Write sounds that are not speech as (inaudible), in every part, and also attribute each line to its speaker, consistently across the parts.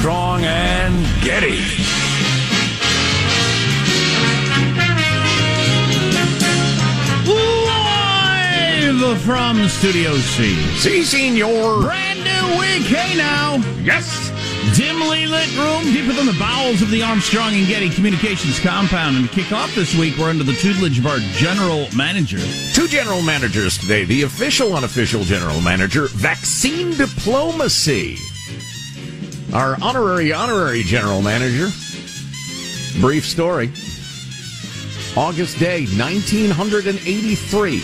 Speaker 1: Armstrong and Getty.
Speaker 2: Live from Studio C.
Speaker 3: Si, senor.
Speaker 2: Brand new week. Hey now.
Speaker 3: Yes.
Speaker 2: Dimly lit room deep within the bowels of the Armstrong and Getty Communications compound. And to kick off this week, we're under the tutelage of our general manager.
Speaker 3: Two general managers today. The official, unofficial general manager, vaccine diplomacy. Our honorary, honorary general manager. Brief story. August day, 1983.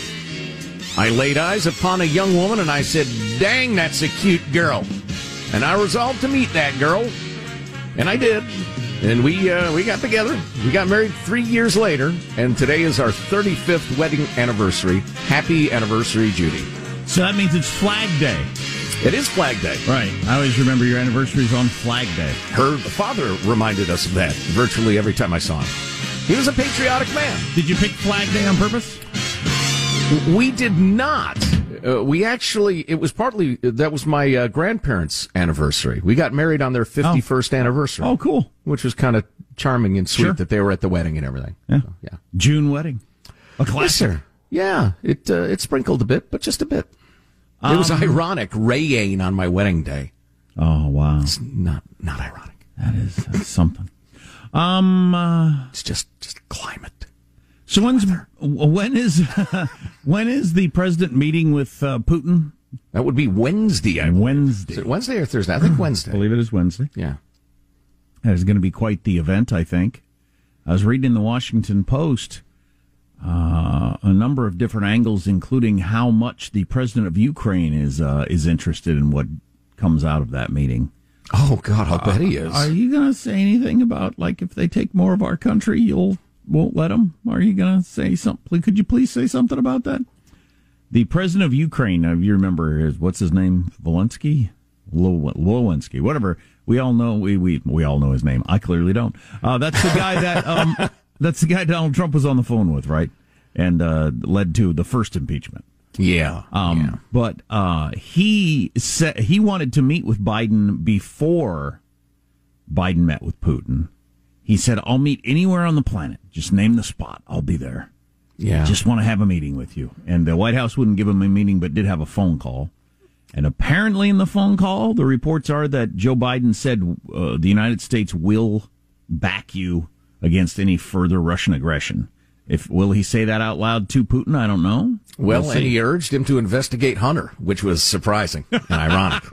Speaker 3: I laid eyes upon a young woman and I said, Dang, that's a cute girl. And I resolved to meet that girl. And I did. And we uh, we got together. We got married three years later. And today is our 35th wedding anniversary. Happy anniversary, Judy.
Speaker 2: So that means it's Flag Day.
Speaker 3: It is Flag Day.
Speaker 2: Right. I always remember your anniversaries on Flag Day.
Speaker 3: Her father reminded us of that virtually every time I saw him. He was a patriotic man.
Speaker 2: Did you pick Flag Day on purpose?
Speaker 3: We did not. Uh, we actually, it was partly, that was my uh, grandparents' anniversary. We got married on their 51st anniversary.
Speaker 2: Oh, cool.
Speaker 3: Which was kind of charming and sweet
Speaker 2: Sure.
Speaker 3: that they were at the wedding and everything.
Speaker 2: Yeah.
Speaker 3: So, yeah.
Speaker 2: June wedding. A
Speaker 3: Yes,
Speaker 2: classic.
Speaker 3: sir. Yeah, it uh, it sprinkled a bit, but just a bit. It was
Speaker 2: Um,
Speaker 3: ironic rain on my wedding day.
Speaker 2: Oh, wow.
Speaker 3: It's not not ironic.
Speaker 2: That is that's something. Um, uh,
Speaker 3: It's just just climate.
Speaker 2: so when's, when is, (laughs) when is the president meeting with uh, Putin?
Speaker 3: That would be Wednesday. I
Speaker 2: Wednesday.
Speaker 3: Is it Wednesday or Thursday? I think Wednesday.
Speaker 2: I believe it is Wednesday.
Speaker 3: Yeah.
Speaker 2: That is going to be quite the event, I think. I was reading in the Washington Post uh, a number of different angles, including how much the president of Ukraine is uh, is interested in what comes out of that meeting.
Speaker 3: Oh God, I'll bet he is.
Speaker 2: Are you going to say anything about like if they take more of our country, you'll won't let them? Are you going to say something? Could you please say something about that? The president of Ukraine, uh, you remember, is what's his name? Volensky. Lewinsky, whatever. We all know we, we we all know his name. I clearly don't. Uh, that's the guy that um, (laughs) that's the guy Donald Trump was on the phone with, right? And uh, led to the first impeachment.
Speaker 3: Yeah.
Speaker 2: Um,
Speaker 3: yeah.
Speaker 2: But uh, he said he wanted to meet with Biden before Biden met with Putin. He said, "I'll meet anywhere on the planet. Just name the spot. I'll be there.
Speaker 3: Yeah.
Speaker 2: Just want to have a meeting with you." And the White House wouldn't give him a meeting, but did have a phone call. And apparently, in the phone call, the reports are that Joe Biden said uh, the United States will back you against any further Russian aggression. If will he say that out loud to Putin? I don't know.
Speaker 3: Well,
Speaker 2: We'll
Speaker 3: and he urged him to investigate Hunter, which was surprising and ironic. (laughs)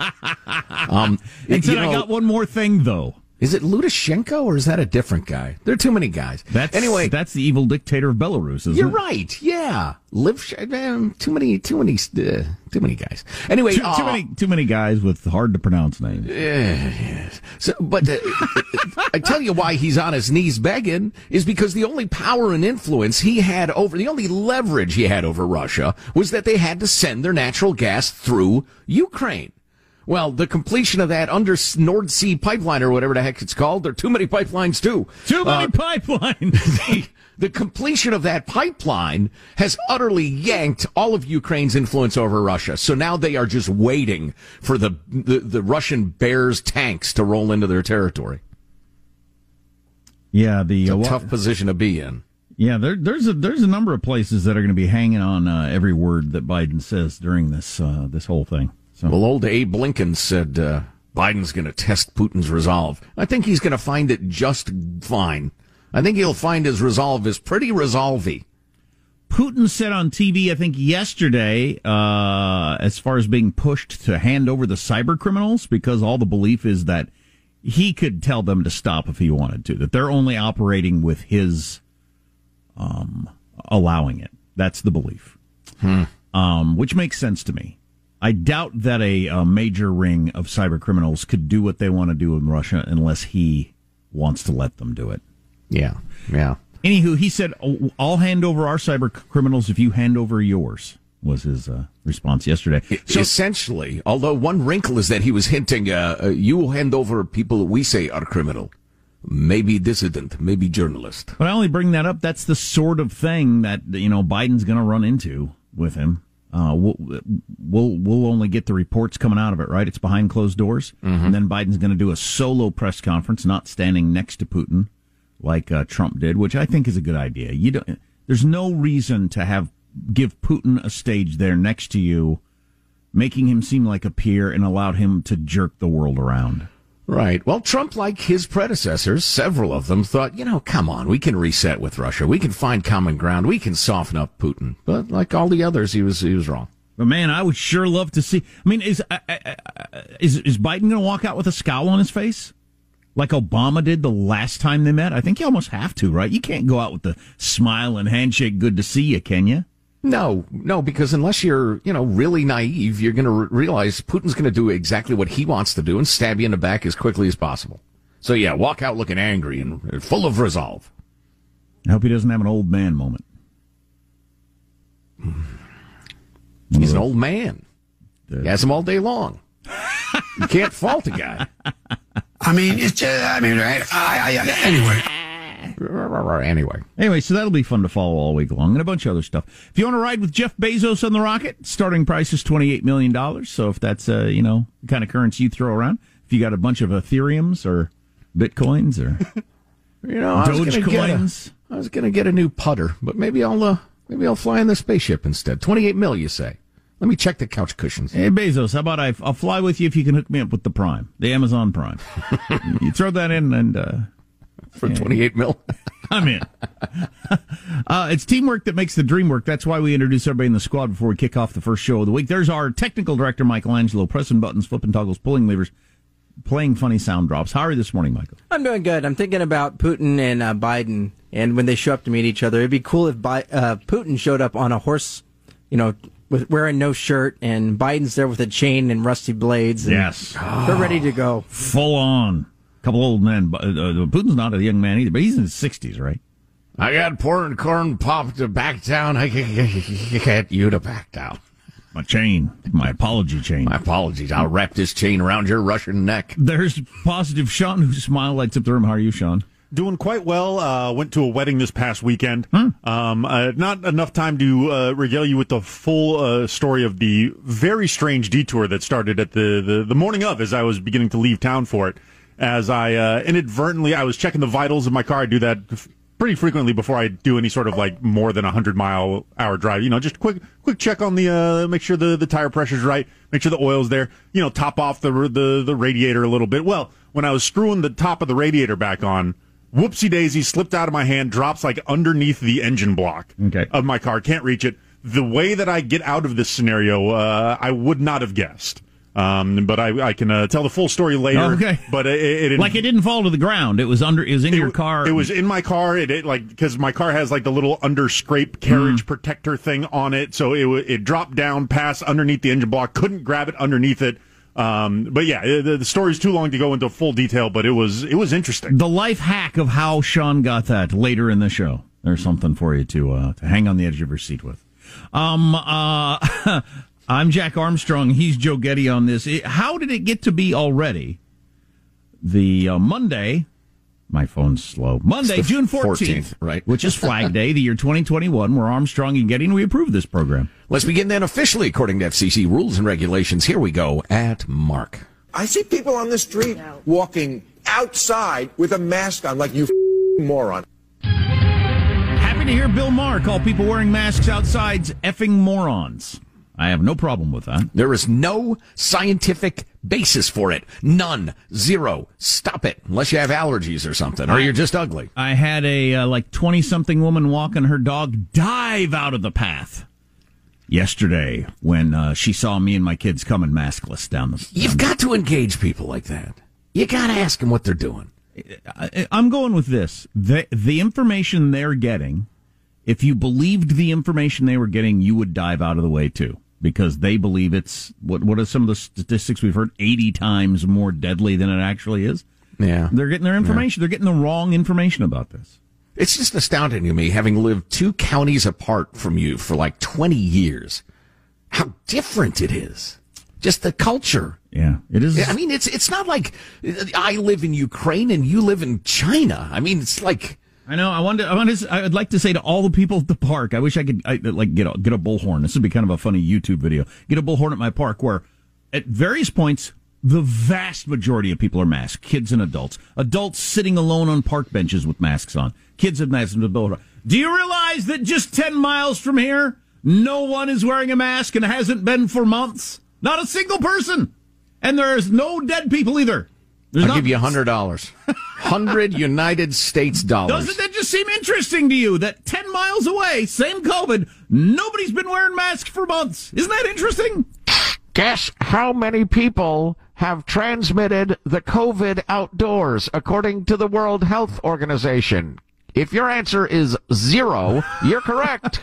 Speaker 3: Um,
Speaker 2: He said,
Speaker 3: you
Speaker 2: "I got one more thing, though."
Speaker 3: Is it Lukashenko or is that a different guy? There are too many guys.
Speaker 2: That's
Speaker 3: anyway.
Speaker 2: That's the evil dictator of Belarus, isn't
Speaker 3: you're
Speaker 2: it?
Speaker 3: right. Yeah, live. Um, too many. Too many. Uh, too many guys. Anyway,
Speaker 2: Too, too
Speaker 3: uh,
Speaker 2: many, too many guys with hard to pronounce names. Yeah.
Speaker 3: So, but uh, I tell you why he's on his knees begging is because the only power and influence he had over, the only leverage he had over Russia was that they had to send their natural gas through Ukraine. Well, the completion of that under Nord Sea pipeline or whatever the heck it's called, there are too many pipelines too.
Speaker 2: Too many
Speaker 3: Uh,
Speaker 2: pipelines. (laughs)
Speaker 3: the, the completion of that pipeline has utterly yanked all of Ukraine's influence over Russia. So now they are just waiting for the the, the Russian Bears tanks to roll into their territory.
Speaker 2: yeah, the
Speaker 3: It's a
Speaker 2: uh,
Speaker 3: tough position to be in.
Speaker 2: yeah. There, there's a there's a number of places that are going to be hanging on uh, every word that Biden says during this uh, this whole thing. So
Speaker 3: Well, old Abe Lincoln said uh, Biden's going to test Putin's resolve. I think he's going to find it just fine. I think he'll find his resolve is pretty resolvey.
Speaker 2: Putin said on TV, I think yesterday, uh, as far as being pushed to hand over the cyber criminals, because all the belief is that he could tell them to stop if he wanted to, that they're only operating with his um, allowing it. That's the belief, um, which makes sense to me. I doubt that a, a major ring of cyber criminals could do what they want to do in Russia unless he wants to let them do it.
Speaker 3: Yeah, yeah.
Speaker 2: Anywho, he said, "Oh, "I'll hand over our cyber criminals if you hand over yours." Was his uh, response yesterday?
Speaker 3: So, essentially, although one wrinkle is that he was hinting, uh, uh, you will hand over people that we say are criminal, maybe dissident, maybe journalist.
Speaker 2: But I only bring that up. That's the sort of thing that you know Biden's going to run into with him. Uh, we'll, we'll we'll only get the reports coming out of it, right? It's behind closed doors, and then Biden's going to do a solo press conference, not standing next to Putin like uh, Trump did, which I think is a good idea. You don't. There's no reason to have give Putin a stage there next to you, making him seem like a peer and allowed him to jerk the world around.
Speaker 3: Right. Well, Trump, like his predecessors, several of them thought, you know, come on, we can reset with Russia. We can find common ground. We can soften up Putin. But like all the others, he was he was wrong.
Speaker 2: But man, I would sure love to see. I mean, is uh, uh, uh, is is Biden going to walk out with a scowl on his face, like Obama did the last time they met? I think you almost have to, right? You can't go out with the smile and handshake, "Good to see you," can you?
Speaker 3: No, no, because unless you're, you know, really naive, you're going to re- realize Putin's going to do exactly what he wants to do and stab you in the back as quickly as possible. So yeah, walk out looking angry and full of resolve.
Speaker 2: I hope he doesn't have an old man moment. (sighs)
Speaker 3: He's an old man. He has him all day long. you can't fault a guy. (laughs)
Speaker 4: I mean, it's just, I mean, right? I, I, anyway.
Speaker 3: Anyway,
Speaker 2: Anyway, so that'll be fun to follow all week long, and a bunch of other stuff. If you want to ride with Jeff Bezos on the rocket, starting price is twenty eight million dollars. So if that's uh, you know the kind of currency you throw around, if you got a bunch of Ethereums or Bitcoins or (laughs)
Speaker 3: you know, I was gonna get a-
Speaker 2: Dogecoins.
Speaker 3: I was going to get a new putter, but maybe I'll uh, maybe I'll fly in the spaceship instead. Twenty eight mil, you say? Let me check the couch cushions.
Speaker 2: Hey Bezos, how about I, I'll fly with you if you can hook me up with the Prime, the Amazon Prime. (laughs) you throw that in, and uh,
Speaker 3: for 28 mil. (laughs)
Speaker 2: I'm in. (laughs) uh, it's teamwork that makes the dream work. That's why we introduce everybody in the squad before we kick off the first show of the week. There's our technical director, Michelangelo, pressing buttons, flipping toggles, pulling levers, playing funny sound drops. How are you this morning, Michael?
Speaker 5: I'm doing good. I'm thinking about Putin and uh, Biden, and when they show up to meet each other, it'd be cool if Bi- uh, Putin showed up on a horse, you know, with wearing no shirt, and Biden's there with a chain and rusty blades. And
Speaker 2: Yes.
Speaker 5: they're ready to go.
Speaker 2: Full on. Couple old men. but, Uh, Putin's not a young man either, but he's in his 60s, right?
Speaker 3: I got porn corn pop to back down. (laughs) I can get you to back down.
Speaker 2: My chain, my apology chain.
Speaker 3: My apologies. I'll wrap this chain around your Russian neck.
Speaker 2: There's positive Sean whose smile lights up the room. How are you, Sean?
Speaker 6: Doing quite well. Uh, went to a wedding this past weekend. Um, uh, not enough time to uh, regale you with the full uh, story of the very strange detour that started at the, the, the morning of as I was beginning to leave town for it. As I uh, inadvertently, I was checking the vitals of my car. I do that f- pretty frequently before I do any sort of like more than a hundred mile hour drive. You know, just quick quick check on the uh, make sure the the tire pressure's right, make sure the oil's there. You know, top off the the the radiator a little bit. Well, when I was screwing the top of the radiator back on, whoopsie daisy slipped out of my hand, drops like underneath the engine block
Speaker 2: Okay.
Speaker 6: of my car. Can't reach it. The way that I get out of this scenario, uh, I would not have guessed. Um, but I, I can uh, tell the full story later.
Speaker 2: Okay.
Speaker 6: But it, it
Speaker 2: Like it didn't fall to the ground. It was under. It was in your car.
Speaker 6: It was in my car. It, it like because my car has like the little under scrape carriage protector thing on it, so it it dropped down past underneath the engine block. Couldn't grab it underneath it. Um, but yeah, the, the story's too long to go into full detail, but it was it was interesting.
Speaker 2: the life hack of how Sean got that later in the show. There's something for you to uh, to hang on the edge of your seat with. Um, uh, (laughs) I'm Jack Armstrong. He's Joe Getty on this. It- how did it get to be already the uh, Monday? My phone's slow. Monday,
Speaker 3: It's
Speaker 2: June 14th,
Speaker 3: 14th, right.
Speaker 2: Which is Flag Day, the year 2021. We're Armstrong and Getty, and we approve this program.
Speaker 3: Let's begin then officially according to FCC rules and regulations. Here we go at Mark.
Speaker 7: I see people on the street walking outside with a mask on, like you f***ing moron.
Speaker 2: Happy to hear Bill Maher call people wearing masks outside effing morons. I have no problem with that.
Speaker 3: There is no scientific basis for it. None. Zero. Stop it. Unless you have allergies or something, or you're just ugly.
Speaker 2: I had a uh, like 20 something woman walking her dog dive out of the path yesterday when uh, she saw me and my kids coming maskless down the.
Speaker 3: You've got to engage people like that. You got to ask them what they're doing.
Speaker 2: I, I'm going with this. The, the information they're getting, if you believed the information they were getting, you would dive out of the way too. Because they believe it's what what are some of the statistics we've heard? Eighty times more deadly than it actually is.
Speaker 3: Yeah.
Speaker 2: They're getting their information. They're getting the wrong information about this.
Speaker 3: It's just astounding to me, having lived two counties apart from you for like 20 years, how different it is. Just the culture.
Speaker 2: Yeah, it is.
Speaker 3: I mean, it's it's not like I live in Ukraine and you live in China. I mean, it's like
Speaker 2: I know. I wanted. I wanted. To, I would like to say to all the people at the park. I wish I could I, like get a get a bullhorn. This would be kind of a funny YouTube video. Get a bullhorn at my park where, at various points, the vast majority of people are masked, kids and adults. Adults sitting alone on park benches with masks on. Kids have masks with bullhorn. Do you realize that just ten miles from here, no one is wearing a mask and hasn't been for months? Not a single person, and there's no dead people either. There's
Speaker 3: I'll
Speaker 2: not-
Speaker 3: give you a hundred dollars, hundred (laughs) United States dollars.
Speaker 2: Doesn't that just seem interesting to you that 10 miles away, same COVID, nobody's been wearing masks for months? Isn't that interesting?
Speaker 3: Guess how many people have transmitted the COVID outdoors, according to the World Health Organization? If your answer is zero, you're correct.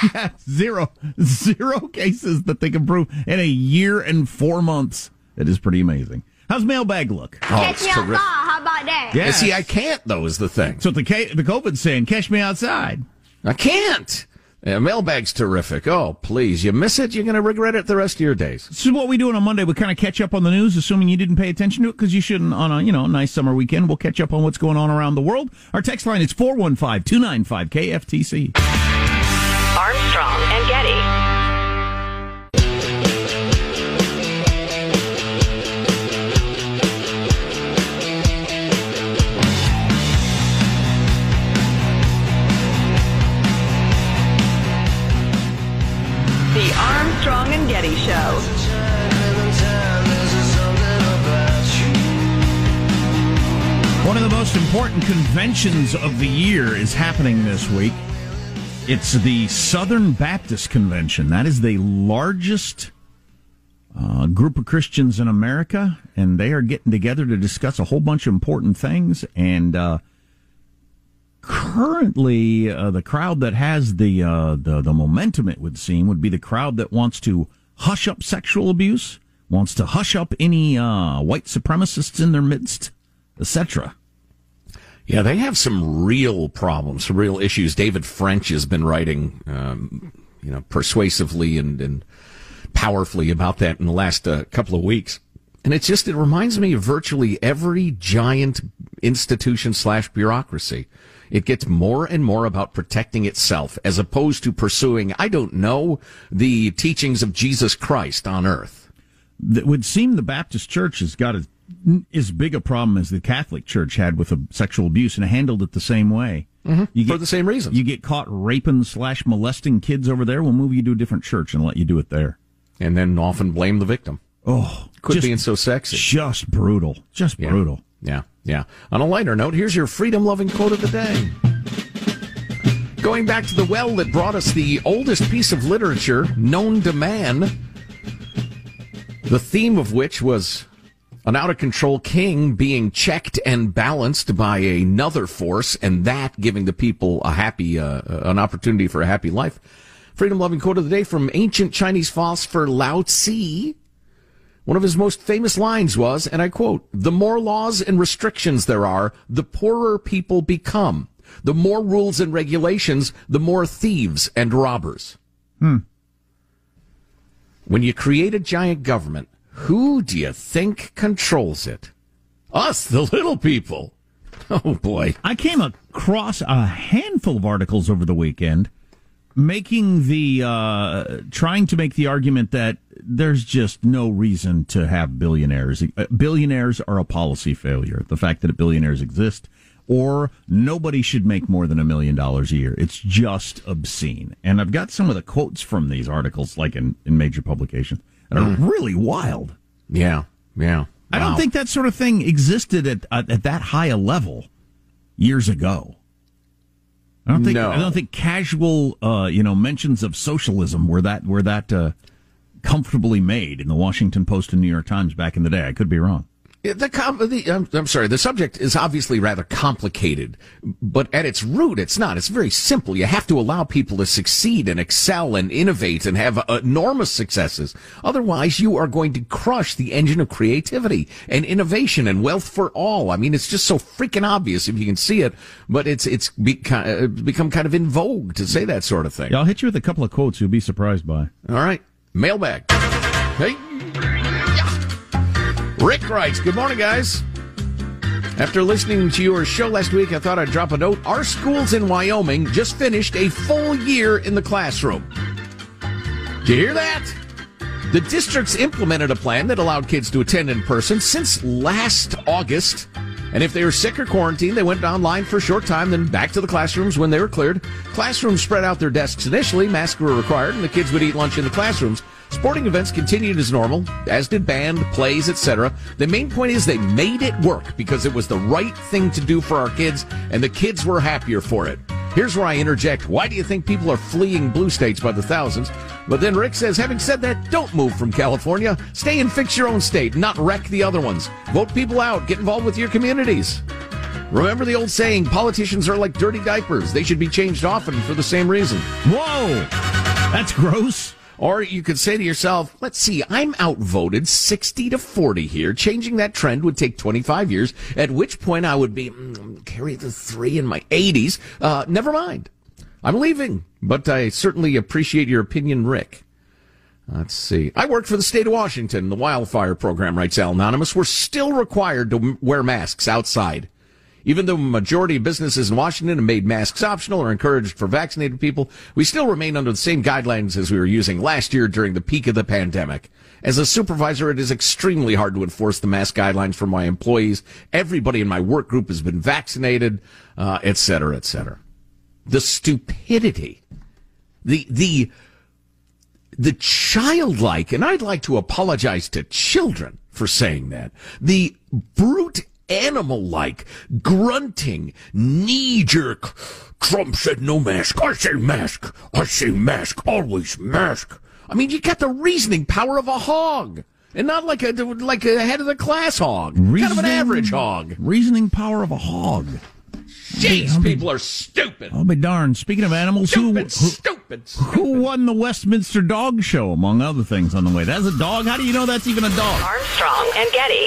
Speaker 3: (laughs)
Speaker 2: Zero, zero cases that they can prove in a year and four months. That is pretty amazing. How's mailbag look?
Speaker 3: Oh, it's terrific.
Speaker 8: How about that?
Speaker 3: Yeah, see, I can't though. Is the thing.
Speaker 2: So the K- the COVID's saying, catch me outside.
Speaker 3: I can't. Yeah, mailbag's terrific. Oh, please. You miss it, you're going to regret it the rest of your days.
Speaker 2: This is what we do on a Monday. We kind of catch up on the news, assuming you didn't pay attention to it because you shouldn't on a, you know, nice summer weekend. We'll catch up on what's going on around the world. Our text line is 415 295 KFTC.
Speaker 1: Armstrong and Getty.
Speaker 2: Most important conventions of the year is happening this week. It's the Southern Baptist Convention. That is the largest uh, group of Christians in America, and they are getting together to discuss a whole bunch of important things. And uh, currently, uh, the crowd that has the, uh, the the momentum, it would seem, would be the crowd that wants to hush up sexual abuse, wants to hush up any uh, white supremacists in their midst, etc.
Speaker 3: Yeah, they have some real problems, some real issues. David French has been writing, um, you know, persuasively and, and powerfully about that in the last uh, couple of weeks. And it's just, it reminds me of virtually every giant institution slash bureaucracy. It gets more and more about protecting itself as opposed to pursuing, I don't know, the teachings of Jesus Christ on earth.
Speaker 2: It would seem the Baptist Church has got a, as big a problem as the Catholic Church had with sexual abuse and handled it the same way.
Speaker 3: Mm-hmm. You get, For the same reason.
Speaker 2: You get caught raping slash molesting kids over there, we'll move you to a different church and let you do it there.
Speaker 3: And then often blame the victim.
Speaker 2: Oh,
Speaker 3: quit being so sexy.
Speaker 2: Just brutal. Just
Speaker 3: yeah.
Speaker 2: brutal.
Speaker 3: Yeah, yeah. On a lighter note, here's your freedom loving quote of the day. Going back to the well that brought us the oldest piece of literature known to man, the theme of which was an out of control king being checked and balanced by another force, and that giving the people a happy, uh, an opportunity for a happy life. Freedom loving quote of the day from ancient Chinese philosopher Lao Tzu. One of his most famous lines was, and I quote, the more laws and restrictions there are, the poorer people become. The more rules and regulations, the more thieves and robbers.
Speaker 2: Hmm.
Speaker 3: When you create a giant government, who do you think controls it? Us, the little people. Oh boy.
Speaker 2: I came across a handful of articles over the weekend making the uh, trying to make the argument that there's just no reason to have billionaires. Uh, billionaires are a policy failure. The fact that billionaires exist, or nobody should make more than a million dollars a year. It's just obscene. And I've got some of the quotes from these articles, like in, in major publications, that are mm. really wild.
Speaker 3: Yeah, yeah. Wow.
Speaker 2: I don't think that sort of thing existed at, at, at that high a level years ago. I don't think no. I don't think casual uh, you know mentions of socialism were that were that uh, comfortably made in the Washington Post and New York Times back in the day. I could be wrong.
Speaker 3: The, com- the I'm, I'm, sorry. The subject is obviously rather complicated, but at its root, it's not. It's very simple. You have to allow people to succeed and excel and innovate and have uh, enormous successes. Otherwise, you are going to crush the engine of creativity and innovation and wealth for all. I mean, it's just so freaking obvious if you can see it, but it's it's beca- uh, become kind of in vogue to say that sort of thing.
Speaker 2: Yeah, I'll hit you with a couple of quotes you'll be surprised by.
Speaker 3: All right, mailbag. Hey. Rick writes, Good morning, guys. After listening to your show last week, I thought I'd drop a note. Our schools in Wyoming just finished a full year in the classroom. Did you hear that? The districts implemented a plan that allowed kids to attend in person since last August. And if they were sick or quarantined, they went online for a short time, then back to the classrooms when they were cleared. Classrooms spread out their desks initially, masks were required, and the kids would eat lunch in the classrooms. Sporting events continued as normal, as did band, plays, etc. The main point is they made it work because it was the right thing to do for our kids, and the kids were happier for it. Here's where I interject. Why do you think people are fleeing blue states by the thousands? But then Rick says, having said that, don't move from California. Stay and fix your own state, not wreck the other ones. Vote people out. Get involved with your communities. Remember the old saying, politicians are like dirty diapers. They should be changed often for the same reason.
Speaker 2: Whoa! That's gross.
Speaker 3: Or you could say to yourself, let's see, I'm outvoted 60 to 40 here. Changing that trend would take 25 years, at which point I would be, mm, carry the three in my 80s. Uh, never mind. I'm leaving, but I certainly appreciate your opinion, Rick. Let's see. I worked for the state of Washington, the wildfire program, writes Al Anonymous. We're still required to wear masks outside. Even though a majority of businesses in Washington have made masks optional or encouraged for vaccinated people, we still remain under the same guidelines as we were using last year during the peak of the pandemic. As a supervisor, it is extremely hard to enforce the mask guidelines for my employees. Everybody in my work group has been vaccinated, uh, et cetera, et cetera. The stupidity, the, the, the childlike, and I'd like to apologize to children for saying that, the brute animal like, grunting, knee jerk. Trump said no mask. I say mask. I say mask. Always mask. I mean, you got the reasoning power of a hog. And not like a like a head of the class hog, reasoning, kind of an average hog.
Speaker 2: Reasoning power of a hog.
Speaker 3: Jeez, people are stupid.
Speaker 2: I'll be darned. Speaking of animals,
Speaker 3: stupid,
Speaker 2: who, who,
Speaker 3: stupid, stupid,
Speaker 2: who won the Westminster Dog Show, among other things, on the way? That's a dog. How do you know that's even a dog?
Speaker 1: Armstrong and Getty.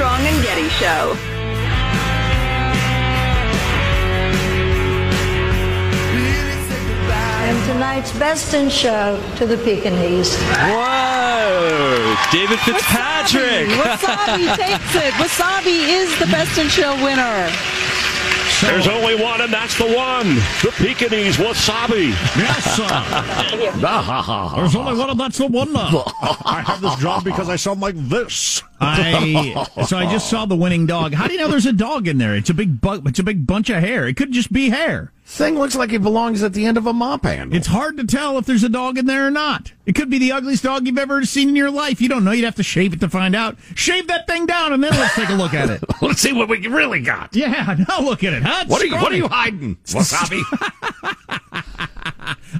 Speaker 1: Armstrong and Getty Show.
Speaker 9: And tonight's best in show to the Pekingese.
Speaker 10: Whoa! David Fitzpatrick.
Speaker 11: Wasabi takes it. Wasabi is the best in show winner.
Speaker 12: There's only one, and that's the one. The Pekingese Wasabi.
Speaker 2: Yes, sir. (laughs) There's only one, and that's the one. (laughs)
Speaker 6: I have this job because I sound like this.
Speaker 2: I so I just saw the winning dog. How do you know there's a dog in there? It's a big bu- it's a big bunch of hair. It could just be hair.
Speaker 3: Thing looks like it belongs at the end of a mop handle.
Speaker 2: It's hard to tell if there's a dog in there or not. It could be the ugliest dog you've ever seen in your life. You don't know. You'd have to shave it to find out. Shave that thing down, and then let's take a look at it. (laughs)
Speaker 3: Let's see what we really got.
Speaker 2: Yeah, now look at it. Huh?
Speaker 3: What are you? What are you hiding, Wasabi? (laughs)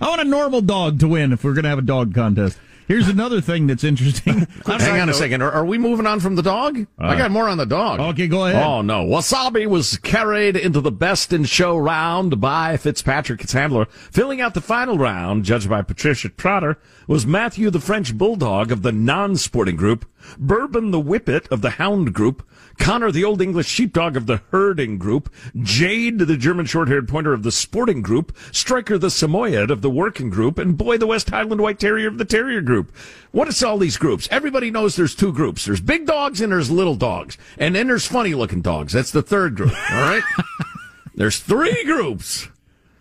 Speaker 2: I want a normal dog to win if we're going to have a dog contest. Here's another thing that's interesting. (laughs)
Speaker 3: Hang on a second. Are, are we moving on from the dog? I uh, got more on the dog.
Speaker 2: Okay, go ahead.
Speaker 3: Oh no, Wasabi was carried into the best in show round by Fitzpatrick, its handler. Filling out the final round, judged by Patricia Trotter, was Matthew the French Bulldog of the non-sporting group, Bourbon the Whippet of the Hound group, Connor the Old English Sheepdog of the herding group, Jade the German short-haired pointer of the sporting group, Striker the Samoyed of the working group, and Boy the West Highland White Terrier of the terrier group. What is all these groups? Everybody knows there's two groups. There's big dogs and there's little dogs. And then there's funny looking dogs. That's the third group. All right? (laughs) there's three groups.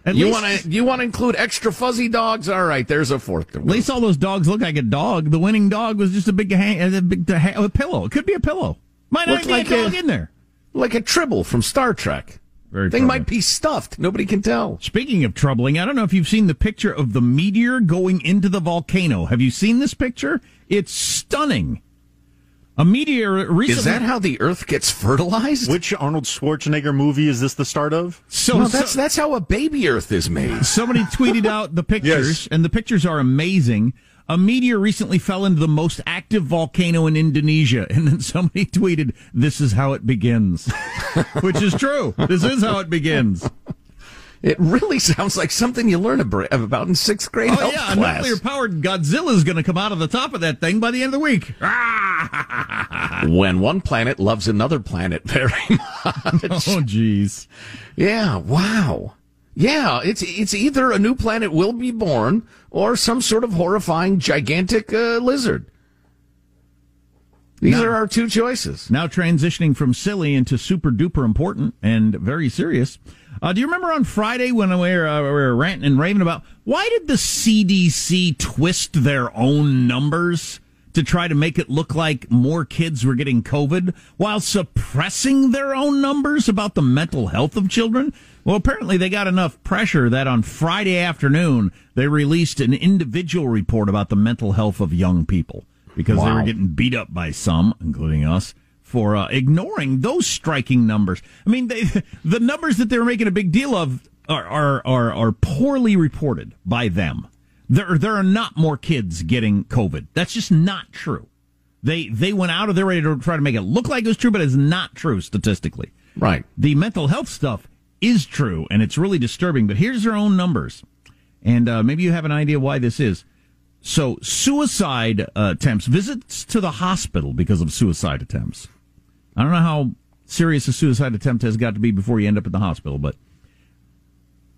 Speaker 2: At
Speaker 3: you want to you want to include extra fuzzy dogs? All right, there's a fourth. Group.
Speaker 2: At least all those dogs look like a dog. The winning dog was just a big, hang, a big a, a pillow. It could be a pillow. Might not
Speaker 3: Looked
Speaker 2: be
Speaker 3: like
Speaker 2: a dog
Speaker 3: a-
Speaker 2: in there.
Speaker 3: like a tribble from Star Trek.
Speaker 2: Very
Speaker 3: Thing
Speaker 2: troubling.
Speaker 3: might be stuffed. Nobody can tell.
Speaker 2: Speaking of troubling, I don't know if you've seen the picture of the meteor going into the volcano. Have you seen this picture? It's stunning. A meteor recently.
Speaker 3: Is that how the Earth gets fertilized?
Speaker 6: Which Arnold Schwarzenegger movie is this the start of?
Speaker 2: So,
Speaker 3: no, that's that's how a baby Earth is made.
Speaker 2: Somebody tweeted out the (laughs) pictures,
Speaker 6: Yes.
Speaker 2: and the pictures are amazing. A meteor recently fell into the most active volcano in Indonesia, and then somebody (laughs) tweeted, "This is how it begins," (laughs) which is true. This is how it begins.
Speaker 3: It really sounds like something you learn about in sixth grade
Speaker 2: Oh yeah, a
Speaker 3: class.
Speaker 2: nuclear-powered Godzilla is going to come out of the top of that thing by the end of the week. (laughs)
Speaker 3: when one planet loves another planet very much.
Speaker 2: Oh, jeez.
Speaker 3: Yeah, wow. Yeah, it's it's either a new planet will be born or some sort of horrifying gigantic uh, lizard. These
Speaker 2: No.
Speaker 3: are our two choices.
Speaker 2: Now transitioning from silly into super duper important and very serious. Uh, do you remember on Friday when we were, uh, we were ranting and raving about why did the CDC twist their own numbers to try to make it look like more kids were getting COVID while suppressing their own numbers about the mental health of children? Well, apparently they got enough pressure that on Friday afternoon they released an individual report about the mental health of young people because they were getting beat up by some, including us, for uh, ignoring those striking numbers. I mean, they, (laughs) the numbers that they were making a big deal of are, are, are, are poorly reported by them. There, there are not more kids getting COVID. That's just not true. They, they went out of their way to try to make it look like it was true, but it's not true statistically.
Speaker 3: Right.
Speaker 2: The mental health stuff is true, and it's really disturbing, but here's their own numbers. And uh, maybe you have an idea why this is. So, suicide uh, attempts, visits to the hospital because of suicide attempts. I don't know how serious a suicide attempt has got to be before you end up at the hospital, but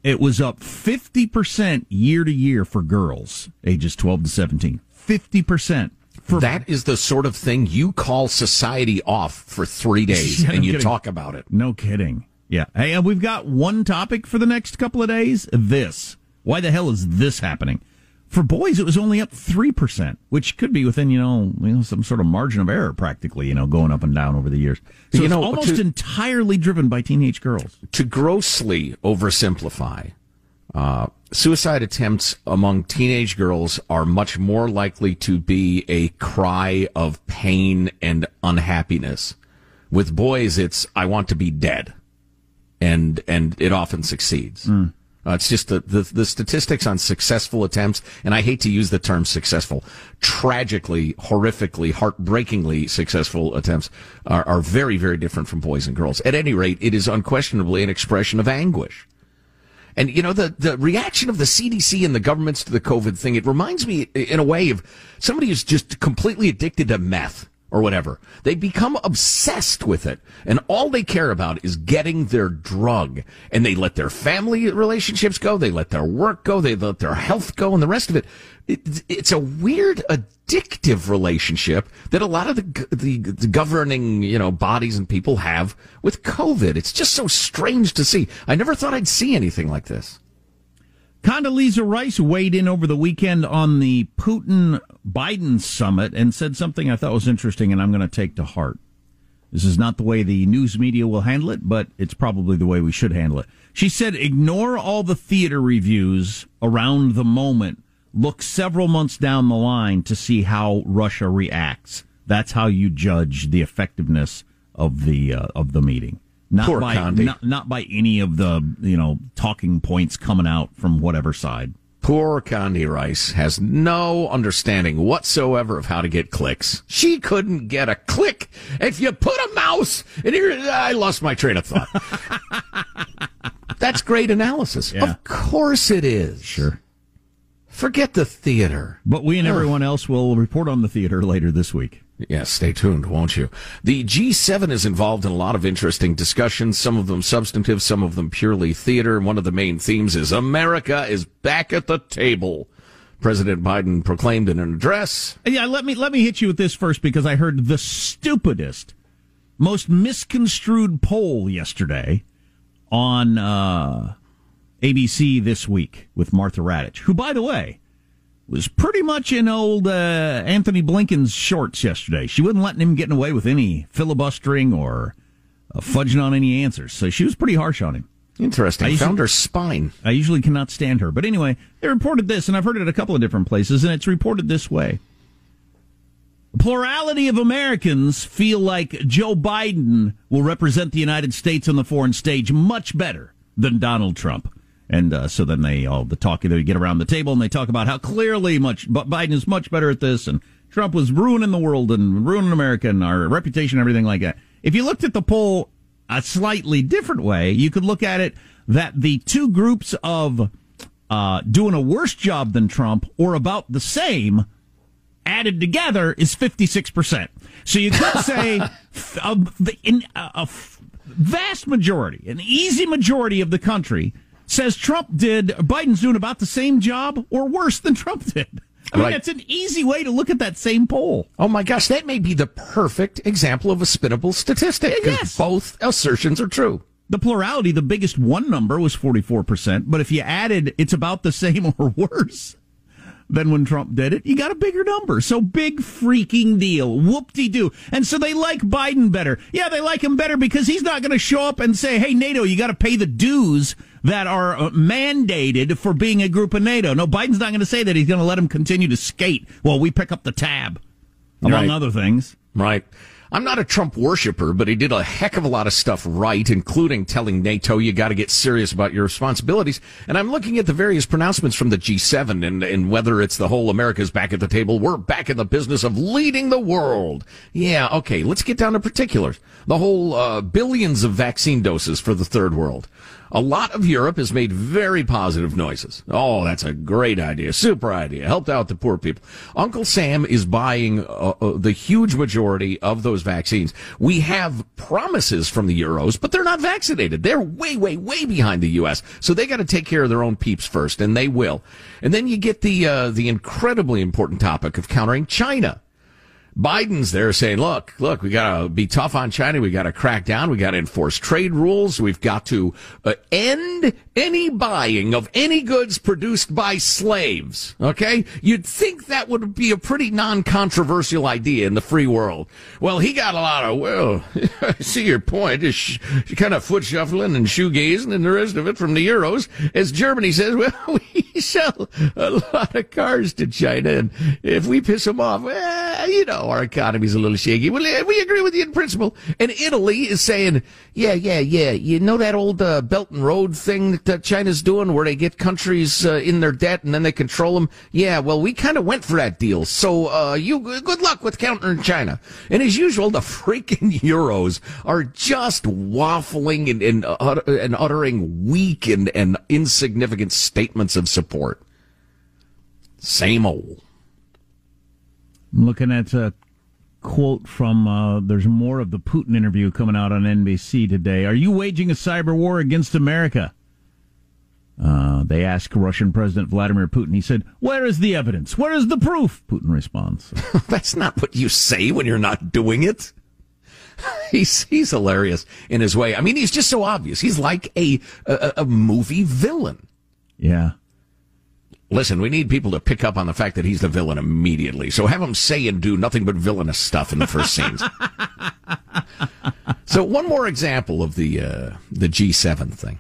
Speaker 2: it was up 50% year to year for girls ages 12 to 17. 50%. For
Speaker 3: that is the sort of thing you call society off for three (laughs) days
Speaker 2: Yeah,
Speaker 3: and
Speaker 2: no
Speaker 3: you
Speaker 2: kidding.
Speaker 3: talk about it.
Speaker 2: No kidding. Yeah. Hey, uh, we've got one topic for the next couple of days. This. Why the hell is this happening? For boys, it was only up 3%, which could be within, you know, you know, some sort of margin of error practically, you know, going up and down over the years. So
Speaker 3: You
Speaker 2: it's
Speaker 3: know,
Speaker 2: almost
Speaker 3: to-
Speaker 2: entirely driven by teenage girls.
Speaker 3: to grossly oversimplify, uh, suicide attempts among teenage girls are much more likely to be a cry of pain and unhappiness. With boys, it's "I want to be dead," and and it often succeeds. Uh, it's just the, the the statistics on successful attempts, and I hate to use the term successful. Tragically, horrifically, heartbreakingly successful attempts are, are very, very different from boys and girls. At any rate, it is unquestionably an expression of anguish. And you know the the reaction of the CDC and the governments to the COVID thing. It reminds me, in a way, of somebody who's just completely addicted to meth or whatever. They become obsessed with it, and all they care about is getting their drug. And they let their family relationships go, they let their work go, they let their health go, and the rest of it. it it's a weird addictive relationship that a lot of the, the the governing you know bodies and people have with COVID. It's just so strange to see. I never thought I'd see anything like this.
Speaker 2: Condoleezza Rice weighed in over the weekend on the Putin Biden summit and said something I thought was interesting and I'm going to take to heart. This is not the way the news media will handle it, but it's probably the way we should handle it. She said, ignore all the theater reviews around the moment. Look several months down the line to see how Russia reacts. That's how you judge the effectiveness of the uh, of the meeting. Not
Speaker 3: Poor
Speaker 2: by
Speaker 3: Condi.
Speaker 2: not, not by any of the you know talking points coming out from whatever side.
Speaker 3: Poor Condi Rice has no understanding whatsoever of how to get clicks. She couldn't get a click if you put a mouse in here. I lost my train of thought. (laughs) That's great analysis.
Speaker 2: Yeah.
Speaker 3: Of course it is.
Speaker 2: Sure.
Speaker 3: Forget the theater.
Speaker 2: But we and everyone else will report on the theater later this week.
Speaker 3: Yes, stay tuned, won't you? The G7 is involved in a lot of interesting discussions, some of them substantive, some of them purely theater. One of the main themes is America is back at the table. President Biden proclaimed in an address.
Speaker 2: Yeah, let me let me hit you with this first because I heard the stupidest, most misconstrued poll yesterday on uh, ABC this week with Martha Raddatz, who, by the way, was pretty much in old uh, Antony Blinken's shorts yesterday. She wasn't letting him getting away with any filibustering or uh, fudging on any answers. So she was pretty harsh on him.
Speaker 3: Interesting. I
Speaker 2: usually-
Speaker 3: found her spine.
Speaker 2: I usually cannot stand her. But anyway, they reported this, and I've heard it a couple of different places, and it's reported this way. A plurality of Americans feel like Joe Biden will represent the United States on the foreign stage much better than Donald Trump. And uh, so then they all the talk they get around the table and they talk about how clearly much Biden is much better at this and Trump was ruining the world and ruining America and our reputation and everything like that. If you looked at the poll a slightly different way, you could look at it that the two groups of uh, doing a worse job than Trump or about the same added together is 56%. So you could (laughs) say a, in a, a f- vast majority, an easy majority of the country says Trump did, Biden's doing about the same job or worse than Trump did. I mean,
Speaker 3: Right.
Speaker 2: that's an easy way to look at that same poll.
Speaker 3: Oh my gosh, that may be the perfect example of a spinnable statistic.
Speaker 2: Yes.
Speaker 3: Both assertions are true.
Speaker 2: The plurality, the biggest one number was 44%, but if you added it's about the (laughs) same or worse than when Trump did it, you got a bigger number. So big freaking deal. Whoop-de-doo. And so they like Biden better. Yeah, they like him better because he's not going to show up and say, hey, NATO, you got to pay the dues that are uh, mandated for being a group of NATO. No, Biden's not going to say that. He's going to let him continue to skate while we pick up the tab, among
Speaker 3: Right.
Speaker 2: other things.
Speaker 3: Right. I'm not a Trump worshiper, but he did a heck of a lot of stuff right, including telling NATO you got to get serious about your responsibilities. And I'm looking at the various pronouncements from the G7 and, and whether it's the whole America's back at the table. We're back in the business of leading the world. Yeah. Okay. Let's get down to particulars. The whole uh, billions of vaccine doses for the third world. A lot of Europe has made very positive noises. Oh, that's a great idea. Super idea. Helped out the poor people. Uncle Sam is buying uh, uh, the huge majority of those vaccines. We have promises from the Euros, but they're not vaccinated. They're way, way, way behind the U.S. So they got to take care of their own peeps first, and they will. And then you get the, uh, the incredibly important topic of countering China. Biden's there saying, look, look, we got to be tough on China. We got to crack down. We got to enforce trade rules. We've got to uh, end any buying of any goods produced by slaves. Okay. You'd think that would be a pretty non-controversial idea in the free world. Well, he got a lot of, well, (laughs) I see your point. Is sh- kind of foot shuffling and shoegazing and the rest of it from the Euros. As Germany says, (laughs) well, we sell a lot of cars to China. And if we piss them off, you know, our economy's a little shaky. Well, eh, we agree with you in principle. And Italy is saying, yeah, yeah, yeah. You know that old uh, Belt and Road thing that uh, China's doing where they get countries uh, in their debt and then they control them? Yeah, well, we kind of went for that deal. So, uh, you, good luck with countering China. And as usual, the (laughs) freaking Euros are just waffling and, and, uh, and uttering weak and, and insignificant statements of support. Same old.
Speaker 2: I'm looking at a quote from uh, there's more of the Putin interview coming out on NBC today. Are you waging a cyber war against America? Uh, they ask Russian President Vladimir Putin. He said, Where is the evidence? Where is the proof? Putin responds. (laughs)
Speaker 3: That's not what you say when you're not doing it. (laughs) He's he's hilarious in his way. I mean, he's just so obvious. He's like a a, a movie villain.
Speaker 2: Yeah.
Speaker 3: Listen, we need people to pick up on the fact that he's the villain immediately. So have him say and do nothing but villainous stuff in the first scenes. so one more example of the uh, the G7 thing.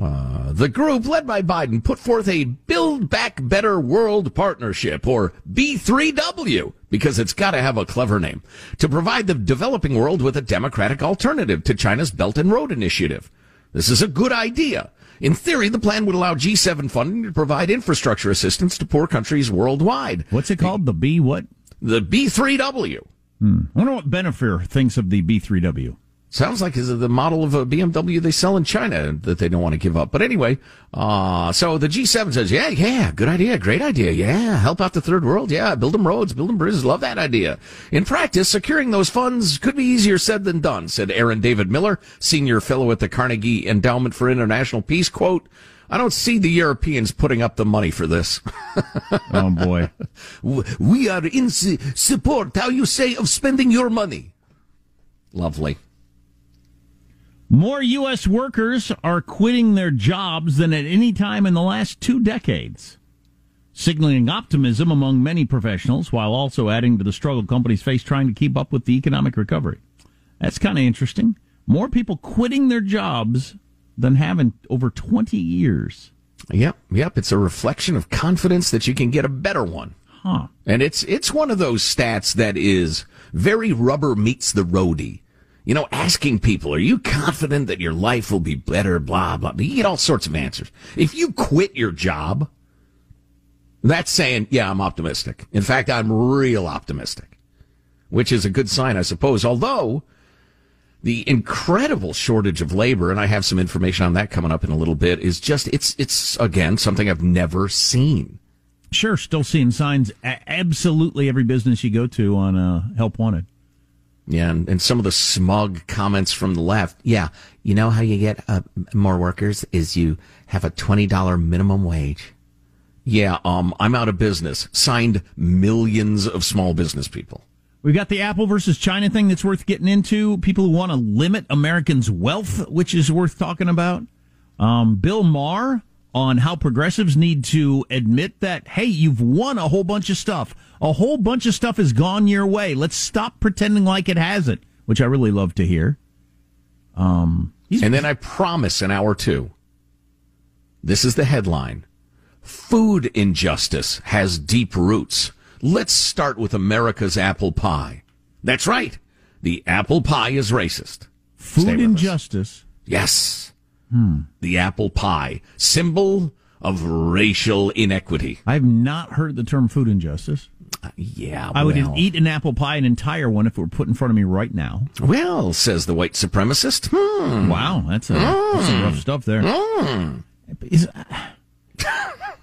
Speaker 3: Uh, the group led by Biden put forth a Build Back Better World Partnership, or B3W, because it's got to have a clever name, to provide the developing world with a democratic alternative to China's Belt and Road Initiative. This is a good idea. In theory, the plan would allow G7 funding to provide infrastructure assistance to poor countries worldwide.
Speaker 2: What's it called? The B what?
Speaker 3: The B3W.
Speaker 2: Hmm. I wonder what Benefer thinks of the B3W.
Speaker 3: Sounds like is the model of a BMW they sell in China that they don't want to give up. But anyway, uh, so the G7 says, yeah, yeah, good idea, great idea. Yeah, help out the third world. Yeah, build them roads, build them bridges. Love that idea. In practice, securing those funds could be easier said than done, said Aaron David Miller, senior fellow at the Carnegie Endowment for International Peace. Quote, I don't see the Europeans putting up the money for this.
Speaker 2: oh boy. (laughs)
Speaker 3: We are in support, how you say, of spending your money. Lovely.
Speaker 2: More U.S. workers are quitting their jobs than at any time in the last two decades, signaling optimism among many professionals while also adding to the struggle companies face trying to keep up with the economic recovery. That's kind of interesting. More people quitting their jobs than have in over 20 years.
Speaker 3: Yep, yep. It's a reflection of confidence that you can get a better one.
Speaker 2: Huh.
Speaker 3: And it's it's one of those stats that is very rubber meets the roadie. You know, asking people, are you confident that your life will be better? Blah, blah. You get all sorts of answers. If you quit your job, that's saying, yeah, I'm optimistic. In fact, I'm real optimistic, which is a good sign, I suppose. Although the incredible shortage of labor, and I have some information on that coming up in a little bit, is just, it's, it's again, something I've never seen.
Speaker 2: Sure, still seeing signs. Absolutely every business you go to on uh, Help Wanted.
Speaker 3: Yeah, and, and some of the smug comments from the left. Yeah, you know how you get uh, more workers is you have a twenty dollar minimum wage. Yeah, um, I'm out of business. Signed millions of small business people.
Speaker 2: We've got the Apple versus China thing that's worth getting into. People who want to limit Americans' wealth, which is worth talking about. Um, Bill Maher on how progressives need to admit that, hey, you've won a whole bunch of stuff. A whole bunch of stuff has gone your way. Let's stop pretending like it hasn't, which I really love to hear. Um,
Speaker 3: and then I promise an hour two. This is the headline. Food injustice has deep roots. Let's start with America's apple pie. That's right. The apple pie is racist.
Speaker 2: Food injustice.
Speaker 3: Yes.
Speaker 2: Hmm.
Speaker 3: The apple pie, symbol of racial inequity.
Speaker 2: I've not heard the term food injustice.
Speaker 3: Uh, yeah,
Speaker 2: I would eat an apple pie, an entire one, if it were put in front of me right now.
Speaker 3: Well, says the white supremacist. Hmm.
Speaker 2: Wow, that's, a, that's some rough stuff there.
Speaker 3: Hmm.
Speaker 2: Is,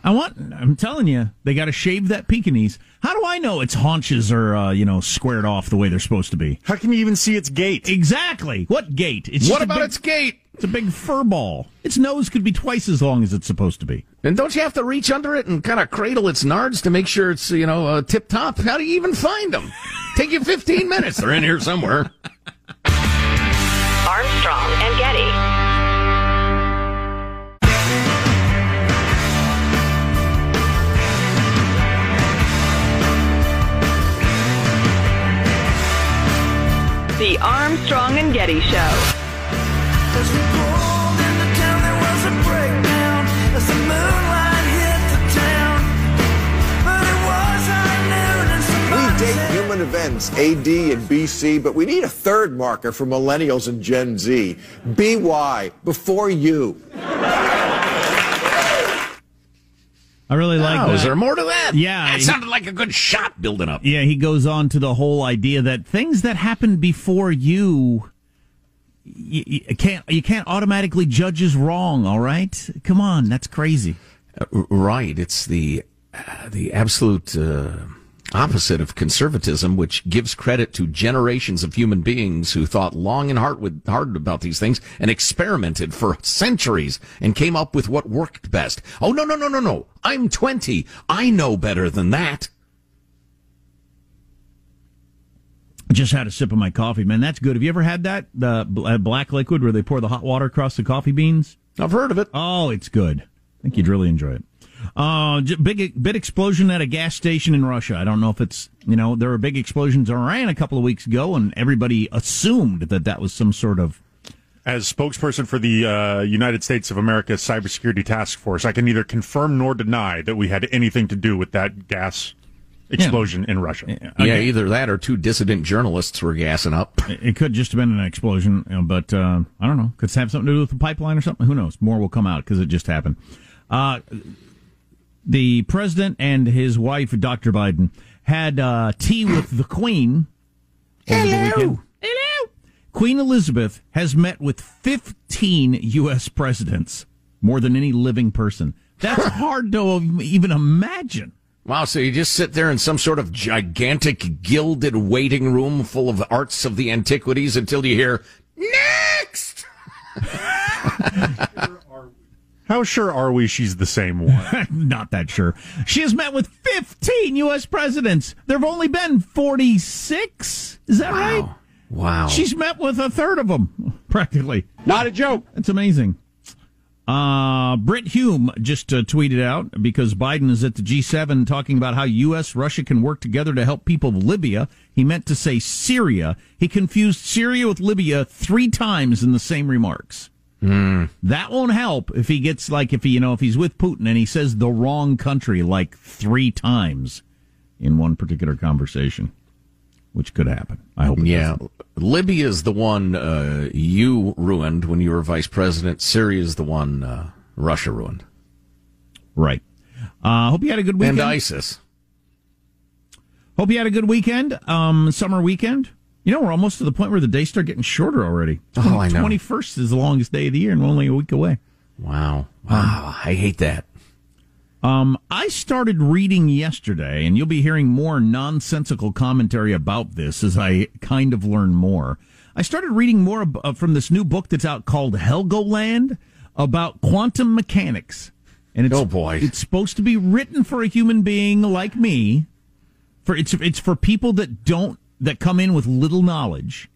Speaker 2: I want. I'm telling you, they got to shave that Pekingese. How do I know its haunches are, uh, you know, squared off the way they're supposed to be?
Speaker 6: How can you even see its gait?
Speaker 2: Exactly. What gait? It's
Speaker 3: what about
Speaker 2: big-
Speaker 3: its gait?
Speaker 2: It's a big fur ball. Its nose could be twice as long as it's supposed to be.
Speaker 3: And don't you have to reach under it and kind of cradle its nards to make sure it's, you know, uh, tip top? How do you even find them? Take you 15 minutes. They're in here somewhere.
Speaker 1: Armstrong and Getty. The Armstrong and Getty Show.
Speaker 7: We date human events, AD and BC, but we need a third marker for millennials and Gen Z. BY, before you.
Speaker 2: I really like
Speaker 3: Oh,
Speaker 2: that.
Speaker 3: is there more to that?
Speaker 2: Yeah,
Speaker 3: That
Speaker 2: he-
Speaker 3: sounded like a good shot building up.
Speaker 2: Yeah, he goes on to the whole idea that things that happened before you, you, you can't you can't automatically judge as wrong. All right, come on, that's crazy.
Speaker 3: Uh, right. It's the uh, the absolute uh, opposite of conservatism, which gives credit to generations of human beings who thought long and hard, with, hard about these things and experimented for centuries and came up with what worked best. Oh, no, no, no, no, no. I'm 20. I know better than that.
Speaker 2: I just had a sip of my coffee, man. That's good. Have you ever had that the uh, black liquid where they pour the hot water across the coffee beans?
Speaker 3: I've heard of it.
Speaker 2: Oh, it's good. I think you'd really enjoy it. Uh, big big explosion at a gas station in Russia. I don't know if it's you know there were big explosions in Iran a couple of weeks ago, and everybody assumed that that was some sort of
Speaker 6: As spokesperson for the uh, United States of America Cybersecurity Task Force, I can neither confirm nor deny that we had anything to do with that gas explosion in Russia.
Speaker 3: Yeah, either that or two dissident journalists were gassing up.
Speaker 2: It it could just have been an explosion, but uh, I don't know. Could have something to do with the pipeline or something. Who knows? More will come out because it just happened. Uh, the president and his wife, Dr. Biden, had uh, tea with the Queen over the weekend. Hello. Queen Elizabeth has met with 15 U.S. presidents, more than any living person. That's (laughs) hard to even imagine.
Speaker 3: Wow, so you just sit there in some sort of gigantic gilded waiting room full of arts of the antiquities until you hear, next! (laughs)
Speaker 6: How sure are we she's the same one? (laughs)
Speaker 2: Not that sure. She has met with 15 U.S. presidents. There have only been 46. Is that right?
Speaker 3: Wow.
Speaker 2: She's met with a third of them, (laughs) practically.
Speaker 13: Not a joke.
Speaker 2: That's amazing. Uh, Brit Hume just uh, tweeted out because Biden is at the G7 talking about how U.S. Russia can work together to help people of Libya. He meant to say Syria. He confused Syria with Libya three times in the same remarks. That won't help if he gets like if he you know if he's with Putin and he says the wrong country like three times in one particular conversation, which could happen. I hope.
Speaker 3: Yeah,
Speaker 2: doesn't.
Speaker 3: Libya's the one uh, you ruined when you were vice president. Syria's the one uh, Russia ruined.
Speaker 2: Right. Uh, hope you had a good weekend.
Speaker 3: And ISIS.
Speaker 2: Hope you had a good weekend. Um, summer weekend. You know, we're almost to the point where the days start getting shorter already.
Speaker 3: Oh, I know.
Speaker 2: Twenty first is the longest day of the year, and we're only a week away.
Speaker 3: Wow. Wow. I hate that.
Speaker 2: Um, I started reading yesterday, and you'll be hearing more nonsensical commentary about this as I kind of learn more. I started reading more ab- uh, from this new book that's out called Helgoland about quantum mechanics. And it's,
Speaker 3: Oh, boy.
Speaker 2: it's supposed to be written for a human being like me. For it's it's for people that don't that come in with little knowledge.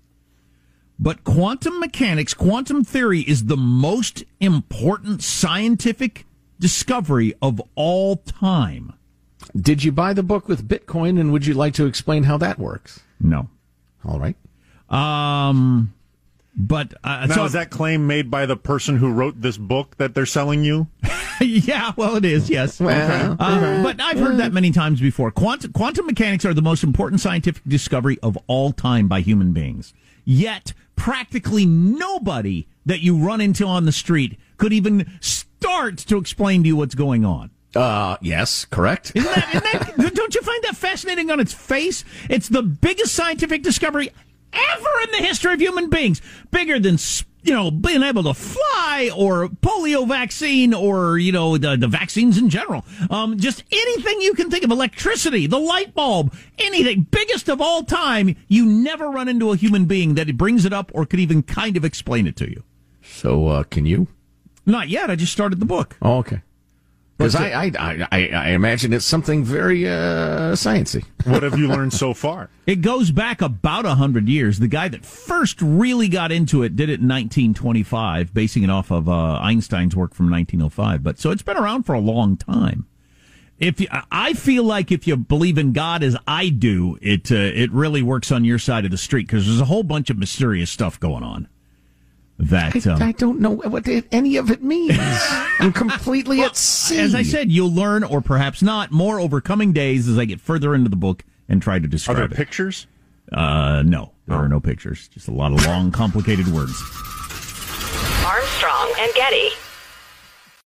Speaker 2: But quantum mechanics, quantum theory is the most important scientific discovery of all time.
Speaker 3: Did you buy the book with Bitcoin, and would you like to explain how that works?
Speaker 2: No.
Speaker 3: All right.
Speaker 2: Um, but uh,
Speaker 6: Now,
Speaker 2: so
Speaker 6: is that claim made by the person who wrote this book that they're selling you? (laughs)
Speaker 2: yeah, well, it is. Yes,
Speaker 3: Well,
Speaker 2: Uh, but I've heard that many times before. Quantum, quantum mechanics are the most important scientific discovery of all time by human beings. Yet, practically nobody that you run into on the street could even start to explain to you what's going on.
Speaker 3: Uh, yes, correct.
Speaker 2: Isn't that, isn't that, (laughs) don't you find that fascinating on its face? It's the biggest scientific discovery ever in the history of human beings. Bigger than, you know, being able to fly or polio vaccine or, you know, the, the vaccines in general. Um, just anything you can think of, electricity, the light bulb, anything, biggest of all time. You never run into a human being that brings it up or could even kind of explain it to you.
Speaker 3: So, uh, can you?
Speaker 2: Not yet. I just started the book.
Speaker 3: Oh, okay. Because I, I, I, I imagine it's something very uh, sciencey. (laughs)
Speaker 6: What have you learned so far?
Speaker 2: It goes back about a hundred years. The guy that first really got into it did it in 1925, basing it off of uh, Einstein's work from 1905. But so it's been around for a long time. If you, I feel like if you believe in God as I do, it uh, it really works on your side of the street because there's a whole bunch of mysterious stuff going on. That um,
Speaker 3: I don't know what any of it means. (laughs) I'm completely at sea.
Speaker 2: as I said, you'll learn, or perhaps not, more over coming days as I get further into the book and try to describe.
Speaker 6: Are
Speaker 2: describe
Speaker 6: there
Speaker 2: it.
Speaker 6: pictures?
Speaker 2: Uh, no, there are no pictures. Just a lot of long, complicated words.
Speaker 1: Armstrong and Getty.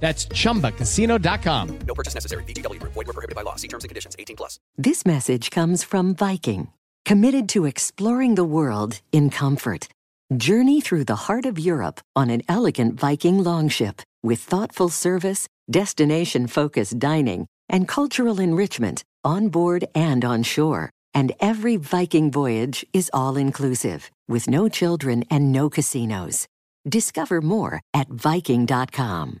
Speaker 14: That's chumbacasino.com.
Speaker 15: No purchase necessary. VGW Group. Void were prohibited by law. See terms and conditions. 18 plus.
Speaker 16: This message comes from Viking, committed to exploring the world in comfort. Journey through the heart of Europe on an elegant Viking longship with thoughtful service, destination focused dining, and cultural enrichment on board and on shore. And every Viking voyage is all inclusive, with no children and no casinos. Discover more at Viking.com.